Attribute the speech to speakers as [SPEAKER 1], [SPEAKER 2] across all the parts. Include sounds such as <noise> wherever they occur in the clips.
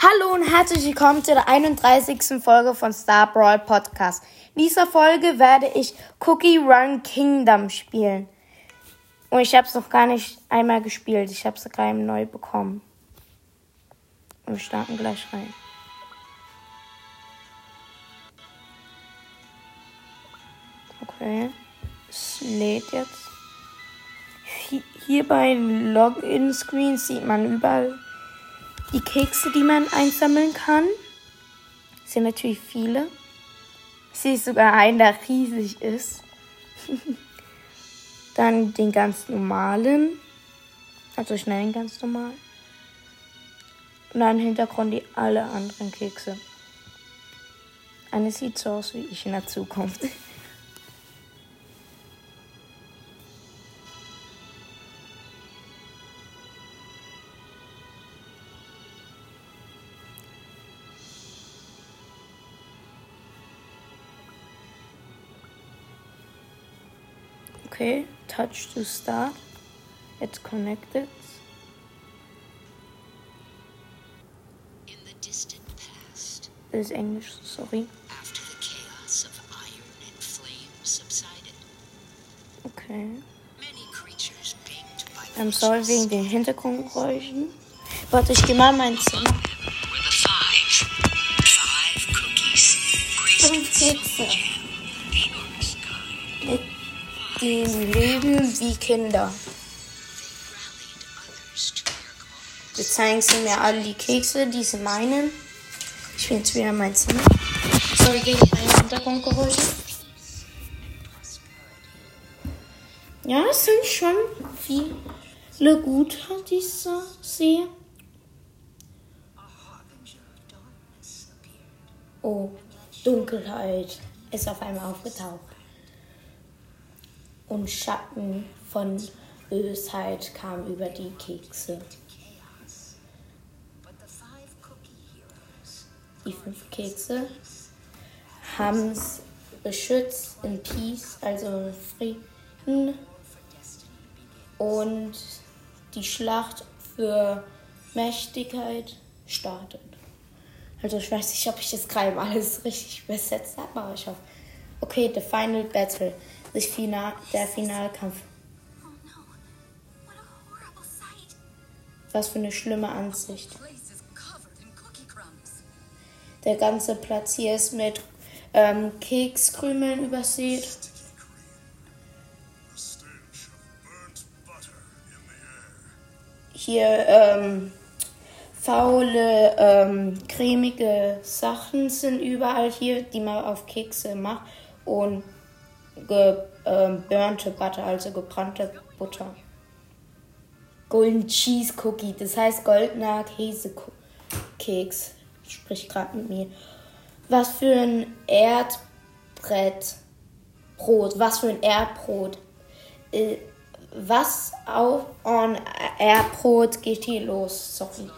[SPEAKER 1] Hallo und herzlich willkommen zu der 31. Folge von Star Brawl Podcast. In dieser Folge werde ich Cookie Run Kingdom spielen. Und ich habe es noch gar nicht einmal gespielt. Ich habe es gerade neu bekommen. Und wir starten gleich rein. Okay. Es lädt jetzt. Hier bei Login-Screen sieht man überall die Kekse, die man einsammeln kann. Sind natürlich viele. Ich sehe sogar einen, der riesig ist. <laughs> Dann den ganz normalen. Also schnell ganz normal. Und dann im Hintergrund die alle anderen Kekse. Eine sieht so aus wie ich in der Zukunft. <laughs> Okay, touch to start. It's connected. In the distant past. Das ist Englisch, sorry. After the chaos of iron and flame subsided. Okay. I'm sorry wegen den Hintergrundgeräuschen. Warte, ich geh mal in mein Zimmer. Fünf Kekse die leben wie Kinder. Jetzt zeigen sie mir alle die Kekse, die sie meinen. Ich bin jetzt wieder in mein Zimmer. Sorry gegen meine Hintergrundgeräusche. Ja, es sind schon viele gute, die ich so sehe. Oh, Dunkelheit ist auf einmal aufgetaucht und Schatten von Bösheit kam über die Kekse. Die fünf Kekse haben es beschützt in Peace, also Frieden. Und die Schlacht für Mächtigkeit startet. Also ich weiß nicht, ob ich das gerade alles richtig übersetzt habe, aber ich hoffe. Okay, the final battle das Final, der Finalkampf. Was für eine schlimme Ansicht. Der ganze Platz hier ist mit ähm, Kekskrümeln übersät. Hier ähm, faule, ähm, cremige Sachen sind überall hier, die man auf Kekse macht. Und geburnte Butter, also gebrannte Butter. Golden Cheese Cookie, das heißt goldener Käsekeks. Sprich gerade mit mir. Was für ein Erdbrett. Brot, was für ein Erdbrot. Äh, was auf on Erdbrot geht hier los? Sorry.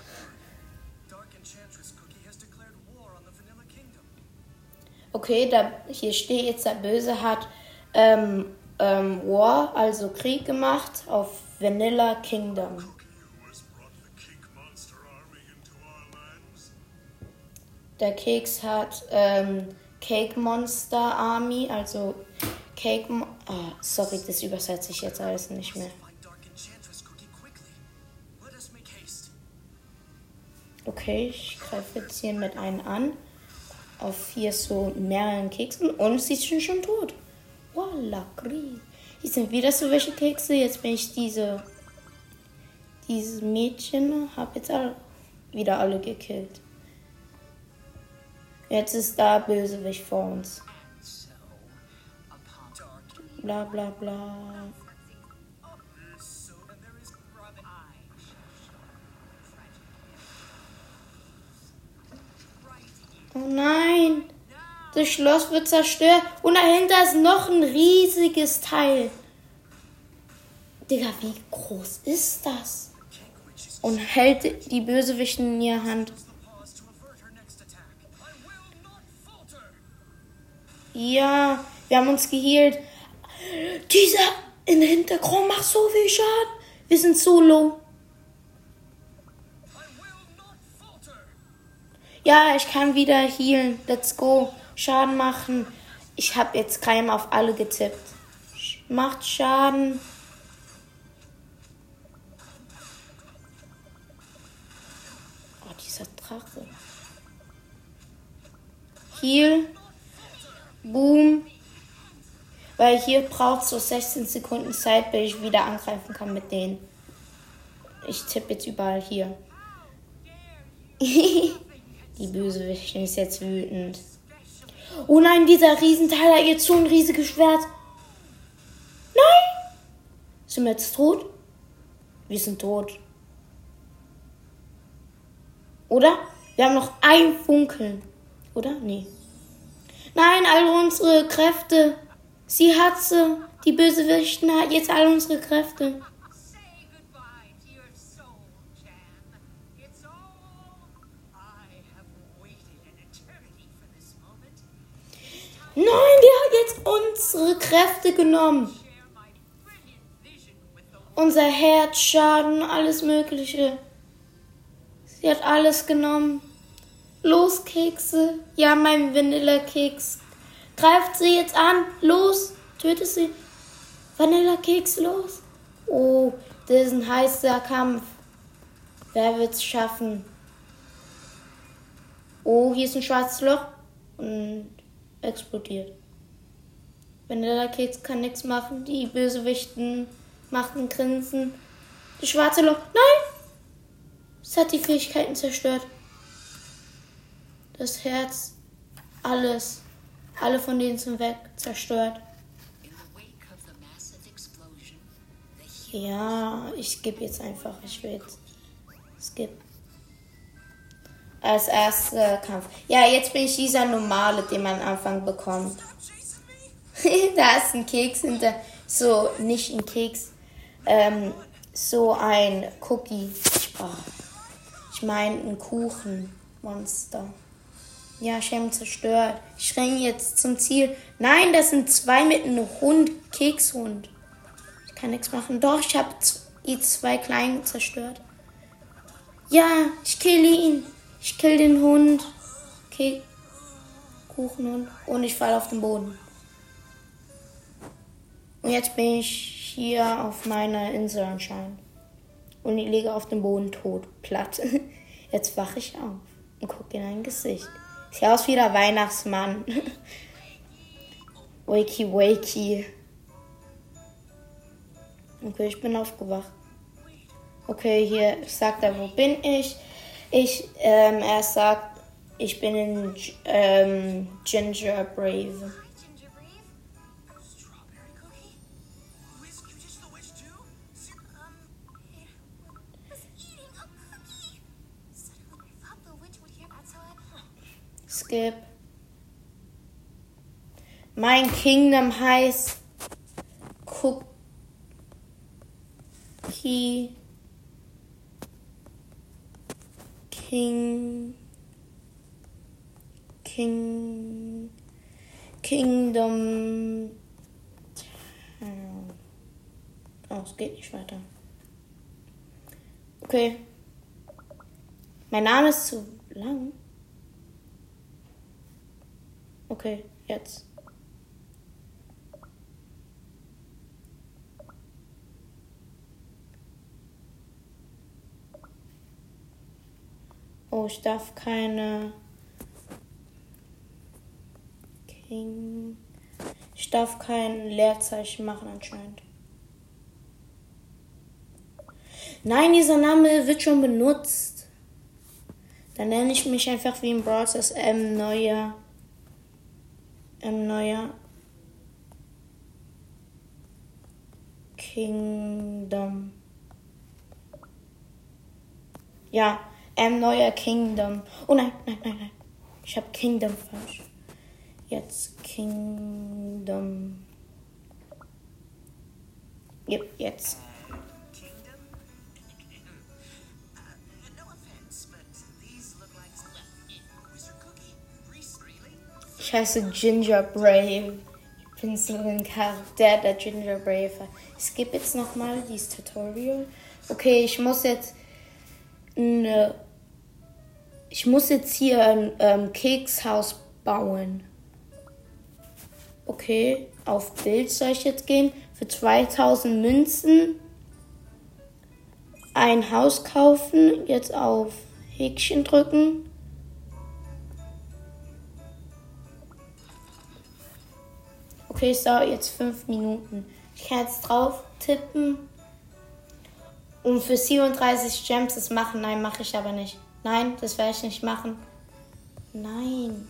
[SPEAKER 1] Okay, da, hier steht jetzt, der Böse hat ähm, ähm, War, also Krieg gemacht auf Vanilla Kingdom. Der Keks hat ähm, Cake Monster Army, also Cake. Mo oh, sorry, das übersetze ich jetzt alles nicht mehr. Okay, ich greife jetzt hier mit einem an. Auf hier so mehreren Keksen und sie ist schon tot. Krieg. Hier sind wieder so welche Kekse. Jetzt bin ich diese. Dieses Mädchen. Hab jetzt all, wieder alle gekillt. Jetzt ist da Bösewicht vor uns. Bla bla bla. Oh nein! Das Schloss wird zerstört und dahinter ist noch ein riesiges Teil. Digga, wie groß ist das? Und hält die Bösewichten in ihrer Hand. Ja, wir haben uns geheilt. Dieser im Hintergrund macht so viel Schaden. Wir sind so low. Ja, ich kann wieder healen. Let's go. Schaden machen. Ich habe jetzt keinem auf alle getippt. Macht Schaden. Oh, dieser Drache. Heal. Boom. Weil hier braucht so 16 Sekunden Zeit, bis ich wieder angreifen kann mit denen. Ich tippe jetzt überall hier. <laughs> Die Bösewichtin ist jetzt wütend. Oh nein, dieser Riesenteil hat jetzt so ein riesiges Schwert. Nein! Sind wir jetzt tot? Wir sind tot. Oder? Wir haben noch ein Funkeln. Oder? Nee. Nein, all unsere Kräfte. Sie hat sie. Die Bösewichten hat jetzt all unsere Kräfte. Unsere Kräfte genommen. Unser Herz, Schaden, alles Mögliche. Sie hat alles genommen. Los, Kekse. Ja, mein Vanillakeks. Greift sie jetzt an. Los, töte sie. Vanillakeks, los. Oh, das ist ein heißer Kampf. Wer wird's schaffen? Oh, hier ist ein schwarzes Loch. Und explodiert. Vanillakeks kann nichts machen. Die Bösewichten machen Grinsen. Das schwarze Loch. Nein! Es hat die Fähigkeiten zerstört. Das Herz. Alles. Alle von denen sind weg. Zerstört. Ja, ich skippe jetzt einfach. Ich will jetzt skip. Als erster Kampf. Ja, jetzt bin ich dieser normale, den man am Anfang bekommt. <laughs> da ist ein Keks hinter. So, nicht ein Keks. Ähm, so ein Cookie. Oh, ich meine ein Kuchenmonster. Ja, ich habe ihn zerstört. Ich renne jetzt zum Ziel. Nein, das sind zwei mit einem Hund, Kekshund. Ich kann nichts machen. Doch, ich habe die zwei kleinen zerstört. Ja, ich kill ihn. Ich kill den Hund. Okay. Kuchenhund. Und ich falle auf den Boden. Und jetzt bin ich hier auf meiner Insel anscheinend. Und ich liege auf dem Boden tot, platt. <laughs> Jetzt wache ich auf und gucke in ein Gesicht. Sieht aus wie der Weihnachtsmann. <laughs> wakey, wakey. Okay, ich bin aufgewacht. Okay, hier sagt er, wo bin ich? Ich, ähm, er sagt, ich bin in ähm, Ginger Brave. Skip. Mein Kingdom heißt Cookie King King Kingdom Oh, es geht nicht weiter. Okay. Mein Name ist zu lang. Okay, jetzt. Oh, ich darf keine King. Ich darf kein Leerzeichen machen anscheinend. Nein, dieser Name wird schon benutzt. Dann nenne ich mich einfach wie im Browser M Neuer. M Neuer. Kingdom. Ja, M neuer Kingdom. Oh nein, nein, nein, nein. Ich habe Kingdom falsch. Jetzt Kingdom. Yep, jetzt. Ich heiße Ginger Brave. Ich bin so ein Charakter, der Ginger Brave. Ich skippe jetzt nochmal dieses Tutorial. Okay, ich muss jetzt eine Ich muss jetzt hier ein ähm, Kekshaus bauen. Okay, auf Bild soll ich jetzt gehen. Für 2000 Münzen ein Haus kaufen. Jetzt auf Häkchen drücken. Okay, dauert jetzt 5 Minuten. Ich kann jetzt drauf tippen. Und für 37 Gems das machen. Nein, mache ich aber nicht. Nein, das werde ich nicht machen. Nein.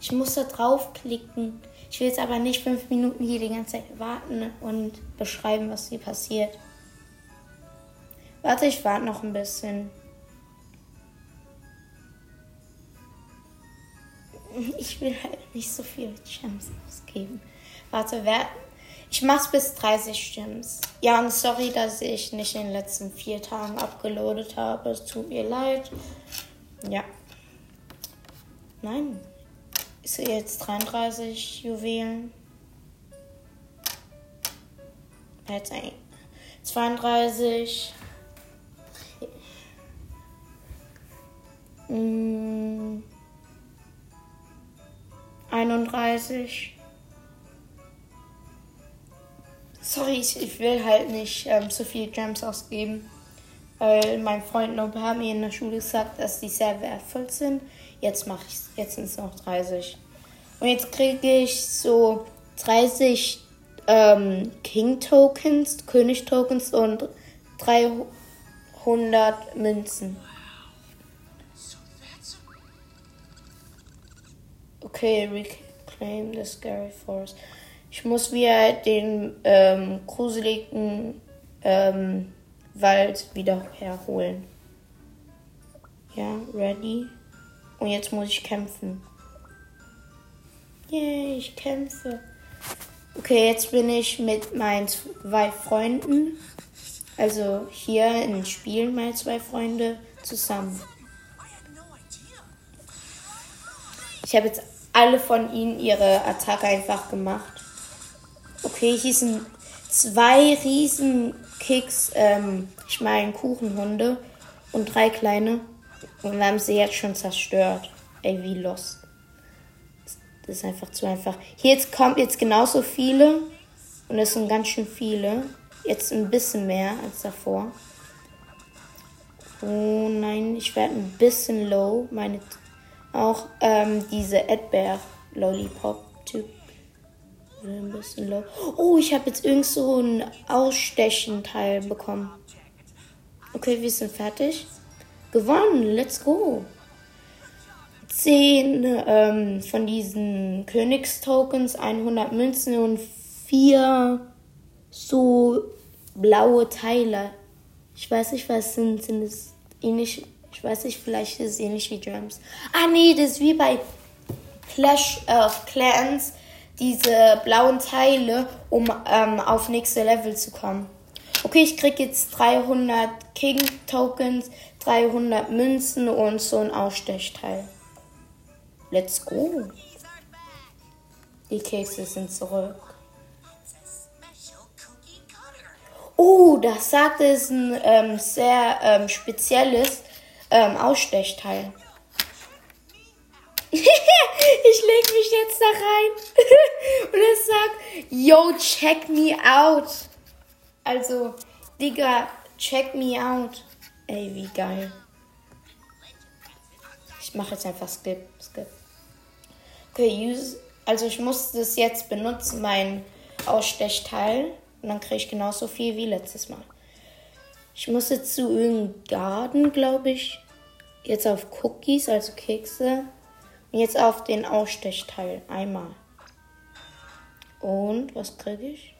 [SPEAKER 1] Ich muss da draufklicken. Ich will jetzt aber nicht fünf Minuten hier die ganze Zeit warten und beschreiben, was hier passiert. Warte, ich warte noch ein bisschen. <laughs> Ich will halt nicht so viel Gems ausgeben. Warte, wer. Ich mach's bis 30 Gems. Ja, und sorry, dass ich nicht in den letzten vier Tagen abgeloadet habe. Es tut mir leid. Ja. Nein. Ist jetzt 33 Juwelen? Jetzt 32. Hm. 31. Sorry, ich, will halt nicht ähm, zu viel Gems ausgeben. Weil mein Freund Nobel mir in der Schule gesagt, dass die sehr wertvoll sind. Jetzt mache ich jetzt sind es noch 30. Und jetzt kriege ich so 30 ähm, King Tokens, König Tokens und 300 Münzen. Okay, reclaim the scary forest. Ich muss wieder den ähm, gruseligen ähm, Wald wieder herholen. Ja, ready. Und jetzt muss ich kämpfen. Yay, ich kämpfe. Okay, jetzt bin ich mit meinen zwei Freunden, also hier in Spielen meine zwei Freunde zusammen. Ich habe jetzt alle von ihnen ihre Attacke einfach gemacht. Okay, hier sind zwei riesen Kicks, ähm, ich meine Kuchenhunde und drei kleine. Und wir haben sie jetzt schon zerstört. Ey, wie los. Das ist einfach zu einfach. Hier jetzt kommt jetzt genauso viele. Und es sind ganz schön viele. Jetzt ein bisschen mehr als davor. Oh nein, ich werde ein bisschen low. Meine auch ähm, diese Erdbeer Lollipop Typ ein bisschen low. Oh, ich habe jetzt irgend so ein Ausstechenteil bekommen. Okay, wir sind fertig. Gewonnen, let's go. Zehn ähm, von diesen Königstokens, 100 Münzen und vier so blaue Teile. Ich weiß nicht, was sind. Sind es ähnlich? Ich weiß nicht, vielleicht ist es ähnlich wie Gems. Ah, nee, das ist wie bei Clash of Clans diese blauen Teile, um ähm, auf nächste Level zu kommen. Okay, ich krieg jetzt 300 King Tokens, 300 Münzen und so ein Ausstechteil. Let's go. Die Kekse sind zurück. Oh, das sagt es ein ähm, sehr ähm, spezielles ähm, Ausstechteil. <laughs> ich leg mich jetzt da rein <laughs> und es sagt, yo, check me out. Also, Digga, check me out. Ey, wie geil. Ich mache jetzt einfach Skip, Skip. Okay, use, also ich muss das jetzt benutzen, mein Ausstechteil. Und dann kriege ich genauso viel wie letztes Mal. Ich muss jetzt zu irgendeinem Garten, glaube ich. Jetzt auf Cookies, also Kekse. Und jetzt auf den Ausstechteil. Einmal. Und was kriege ich?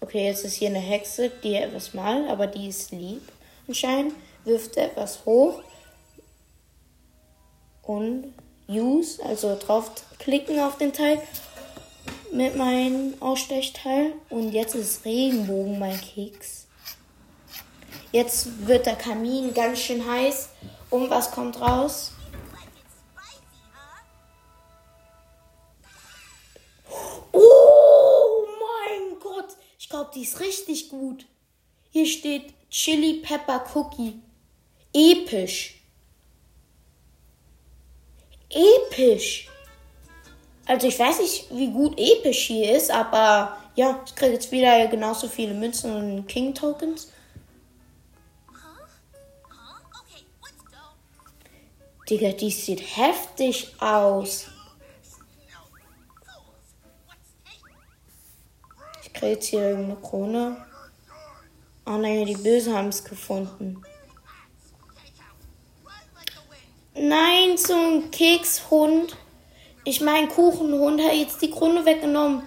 [SPEAKER 1] Okay, jetzt ist hier eine Hexe, die etwas malt, aber die ist lieb anscheinend. Wirft etwas hoch. Und use, also draufklicken auf den Teil mit meinem Ausstechteil. Und jetzt ist Regenbogen mein Keks. Jetzt wird der Kamin ganz schön heiß. Und was kommt raus? Oh mein Gott! Ich glaube, die ist richtig gut. Hier steht Chili Pepper Cookie. Episch. episch. Also ich weiß nicht, wie gut episch hier ist, aber ja, ich kriege jetzt wieder genauso viele Münzen und King Tokens. Digga, die sieht heftig aus. Ich kriege jetzt hier irgendeine Krone. Oh nein, die Böse haben es gefunden. Nein, so ein Kekshund. Ich meine, Kuchenhund hat jetzt die Krone weggenommen.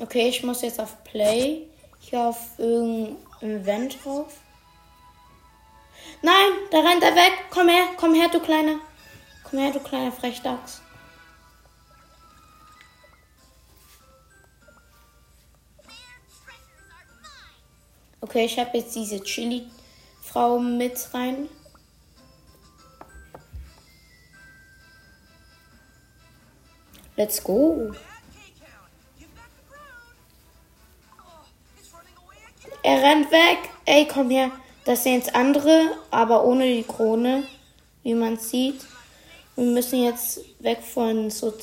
[SPEAKER 1] Okay, ich muss jetzt auf Play. Hier auf irgendein Event drauf. Nein, da rennt er weg. Komm her, komm her, du kleiner. Komm her, du kleiner Frechdachs. Okay, ich habe jetzt diese Chili-Frau mit rein. Let's go. Er rennt weg. Ey, komm her. Das sind jetzt andere, aber ohne die Krone, wie man sieht. Wir müssen jetzt weg von so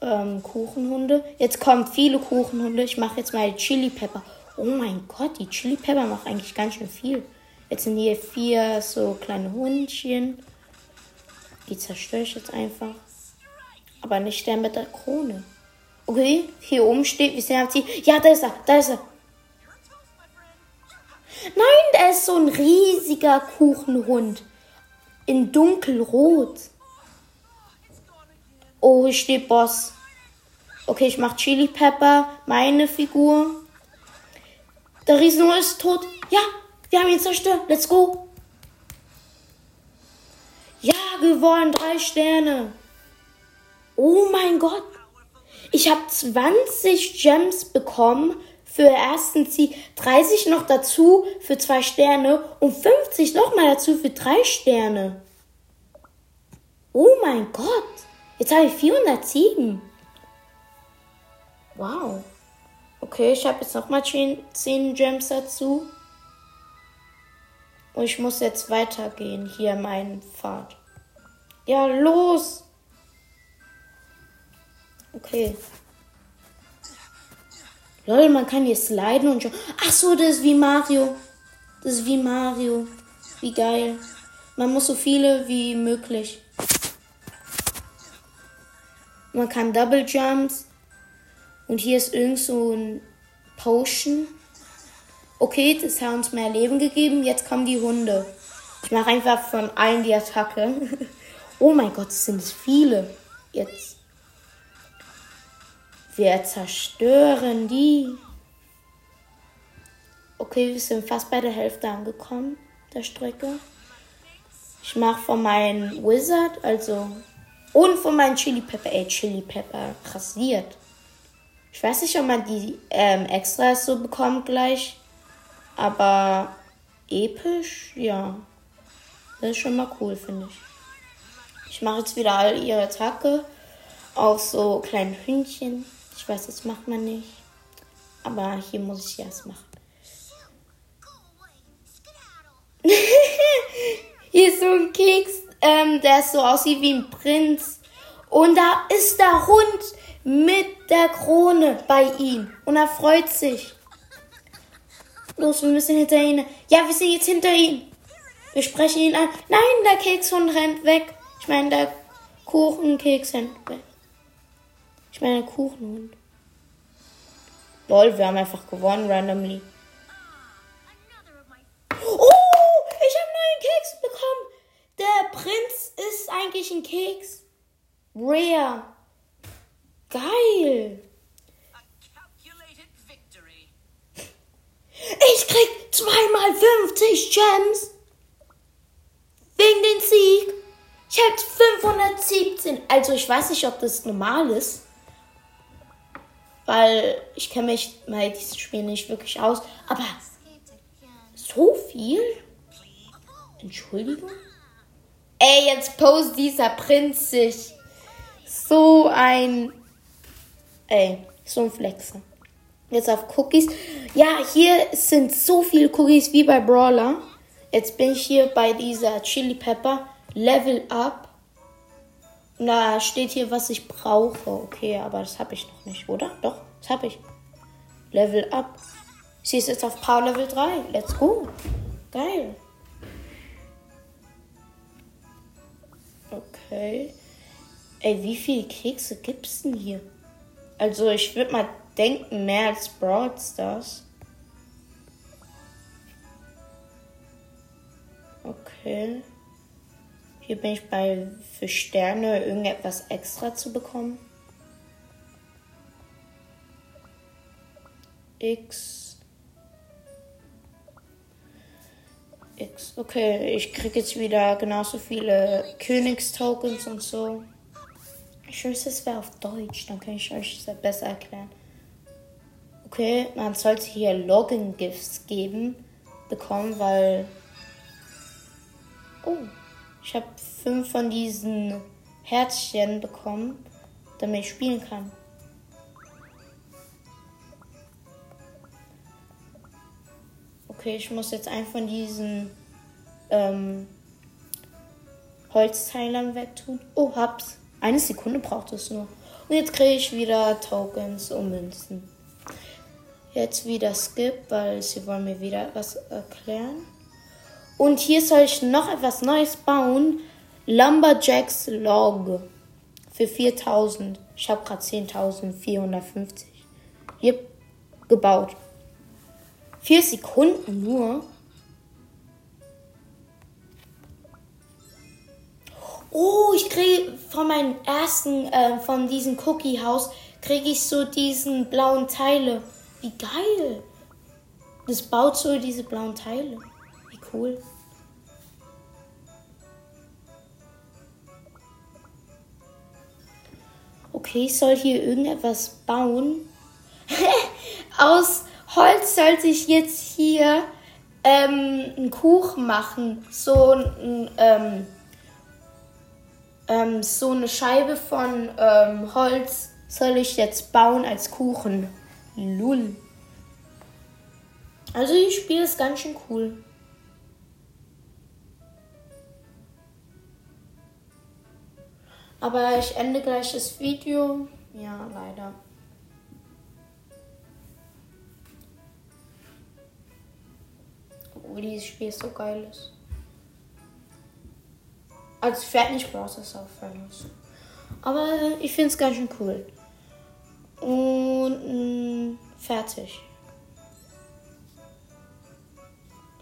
[SPEAKER 1] ähm, Kuchenhunde. Jetzt kommen viele Kuchenhunde. Ich mache jetzt mal Chili Pepper. Oh mein Gott, die Chili Pepper macht eigentlich ganz schön viel. Jetzt sind hier vier so kleine Hundchen. Die zerstöre ich jetzt einfach. Aber nicht der mit der Krone. Okay, hier oben steht, wie sehr hat sie. Ja, da ist er, da ist er. Nein, der ist so ein riesiger Kuchenhund. In dunkelrot. Oh, hier steht Boss. Okay, ich mach Chili Pepper, meine Figur. Der Riesenohr ist tot. Ja, wir haben ihn zerstört. Let's go. Ja, gewonnen. Drei Sterne. Oh mein Gott. Ich habe 20 Gems bekommen für ersten Sieg, 30 noch dazu für zwei Sterne und 50 nochmal dazu für drei Sterne. Oh mein Gott, jetzt habe ich 407. Wow. Okay, ich habe jetzt nochmal 10 Gems dazu. Und ich muss jetzt weitergehen, hier meinen Pfad. Ja, los! Okay. Lol, man kann hier sliden und schon. Ach so, das ist wie Mario. Das ist wie Mario. Wie geil. Man muss so viele wie möglich. Man kann Double Jumps. Und hier ist irgend so ein Potion. Okay, das hat uns mehr Leben gegeben. Jetzt kommen die Hunde. Ich mache einfach von allen die Attacke. <laughs> oh mein Gott, es sind viele. Jetzt. Wir zerstören die. Okay, wir sind fast bei der Hälfte angekommen der Strecke. Ich mache von meinem Wizard, also und von meinem Chili Pepper, ey, Chili Pepper rasiert. Ich weiß nicht, ob man die ähm, Extras so bekommt gleich, aber episch, ja. Das ist schon mal cool, finde ich. Ich mache jetzt wieder all ihre Attacke auf so kleinen Hündchen. Ich weiß, das macht man nicht. Aber hier muss ich erst machen. <laughs> hier ist so ein Keks, ähm, der so aussieht wie ein Prinz. Und da ist der Hund mit der Krone bei ihm. Und er freut sich. Los, wir müssen hinter ihn. Ja, wir sind jetzt hinter ihm. Wir sprechen ihn an. Nein, der Kekshund rennt weg. Ich meine, der Kuchenkeks rennt weg. Ich meine, Kuchenhund. Lol, wir haben einfach gewonnen, randomly. Oh, ich habe neuen Keks bekommen. Der Prinz ist eigentlich ein Keks. Rare. Geil. Ich krieg zweimal 50 Gems. Wegen den Sieg. Ich hätte 517. Also ich weiß nicht, ob das normal ist weil ich kenne mich bei diesem Spiel nicht wirklich aus. Aber so viel? Entschuldigung? Ey, jetzt post dieser Prinz sich. So ein. Ey, so ein Flexer. Jetzt auf Cookies. Ja, hier sind so viele Cookies wie bei Brawler. Jetzt bin ich hier bei dieser Chili Pepper. Level Up. Da steht hier, was ich brauche. Okay, aber das habe ich noch nicht, oder? Doch, das habe ich. Level Up. Sie ist jetzt auf Power Level 3. Let's go. Geil. Okay. Ey, wie viele Kekse gibt's denn hier? Also, ich würde mal denken, mehr als Broad Stars. Okay. Hier bin ich bei für Sterne irgendetwas extra zu bekommen. X. X. Okay, ich kriege jetzt wieder genauso viele Königstokens und so. Ich wünschte, es wäre auf Deutsch, dann kann ich euch das besser erklären. Okay, man sollte hier Login-Gifts geben, bekommen, weil. Oh, ich habe fünf von diesen Herzchen bekommen, damit ich spielen kann. Okay, ich muss jetzt einen von diesen ähm, Holzteilern wegtun. Oh, hab's. Eine Sekunde braucht es nur. Und jetzt kriege ich wieder Tokens und Münzen. Jetzt wieder Skip, weil sie wollen mir wieder etwas erklären. Und hier soll ich noch etwas Neues bauen. Lumberjacks Log für 4000. Ich habe gerade 10.450. Hier gebaut. Vier Sekunden nur. Oh, ich kriege von meinem ersten, äh, von diesem Cookie-Haus, kriege ich so diesen blauen Teile. Wie geil. Das baut so diese blauen Teile. Wie cool. Okay, ich soll hier irgendetwas bauen. <laughs> Aus Holz sollte ich jetzt hier ähm, einen Kuchen machen. So, ein, ähm, ähm, so eine Scheibe von ähm, Holz soll ich jetzt bauen als Kuchen. Lull. Also ich spiele es ganz schön cool. Aber ich ende gleich das Video. Ja, leider. obwohl dieses Spiel so geil ist. Also ich werde nicht Browsers auffallen. Aber ich finde es ganz schön cool. Und mh, fertig.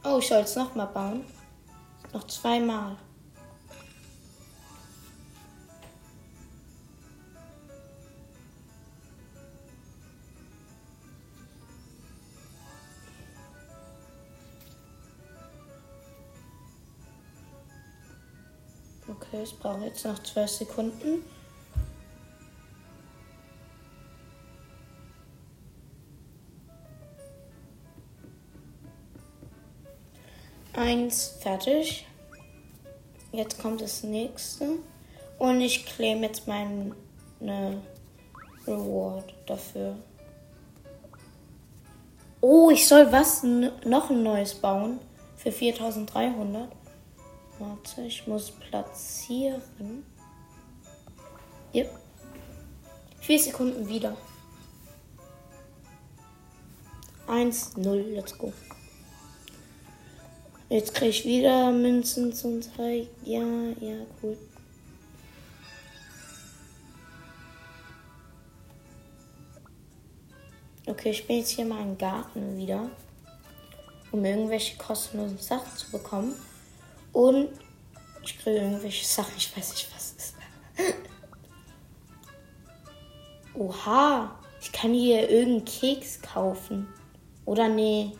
[SPEAKER 1] Oh, ich soll es nochmal bauen. Noch zweimal. Es braucht jetzt noch zwei Sekunden. Eins fertig. Jetzt kommt das nächste. Und ich claim jetzt meine Reward dafür. Oh, ich soll was? noch ein neues bauen. Für 4300. Warte, ich muss platzieren. Yep. Vier Sekunden wieder. 1, 0, let's go. Jetzt kriege ich wieder Münzen zum Teil. Ja, ja, cool. Okay, ich bin jetzt hier mal im Garten wieder, um irgendwelche kostenlosen Sachen zu bekommen. Und ich kriege irgendwelche Sachen, ich weiß nicht, was ist. Oha, ich kann hier irgendeinen Keks kaufen. Oder nee.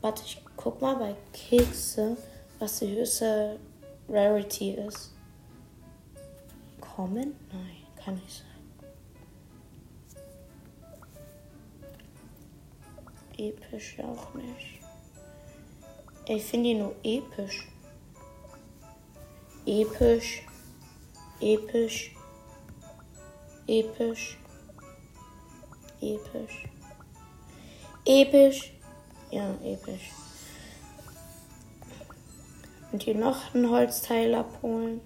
[SPEAKER 1] Warte, ich guck mal bei Kekse, was die höchste Rarity ist. Common? Nein, kann nicht sein. Episch auch nicht. Ich finde ihn nur episch. Episch. Episch. Episch. Episch. Episch. Ja, episch. Und hier noch ein Holzteil abholen.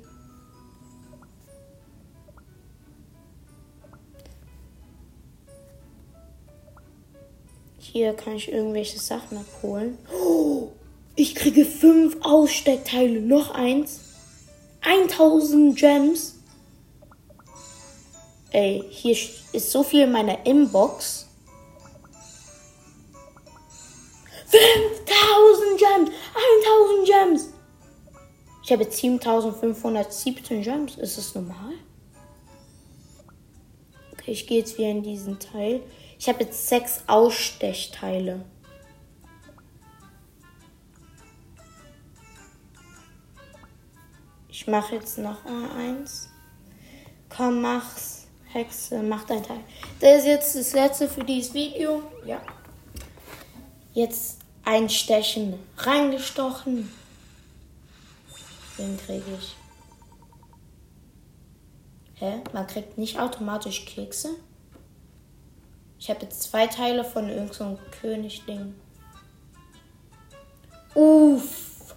[SPEAKER 1] Hier kann ich irgendwelche Sachen abholen. Oh, ich kriege fünf Aussteckteile. Noch eins. 1000 Gems. Ey, hier ist so viel in meiner Inbox. 5000 Gems! 1000 Gems! Ich habe jetzt 7517 Gems. Ist das normal? Okay, ich gehe jetzt wieder in diesen Teil. Ich habe jetzt sechs Ausstechteile. Ich mache jetzt noch eins. Komm, mach's. Hexe, mach dein Teil. Das ist jetzt das letzte für dieses Video. Ja. Jetzt einstechen. Reingestochen. Den kriege ich. Hä? Man kriegt nicht automatisch Kekse? Ich habe jetzt zwei Teile von irgendeinem so Königding. Uff.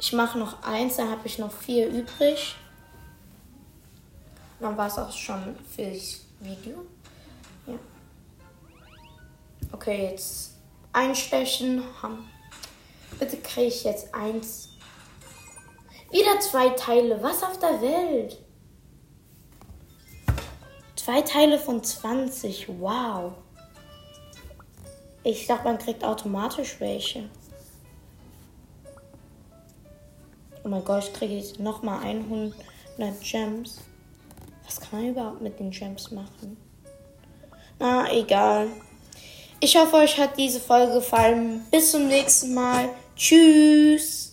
[SPEAKER 1] Ich mache noch eins, dann habe ich noch vier übrig. Dann war es auch schon für das Video. Ja. Okay, jetzt einstechen. Bitte kriege ich jetzt eins. Wieder zwei Teile. Was auf der Welt? Zwei Teile von 20. Wow. Ich dachte, man kriegt automatisch welche. Oh mein Gott, ich kriege jetzt nochmal 100 Gems. Was kann man überhaupt mit den Gems machen? Na, egal. Ich hoffe, euch hat diese Folge gefallen. Bis zum nächsten Mal. Tschüss.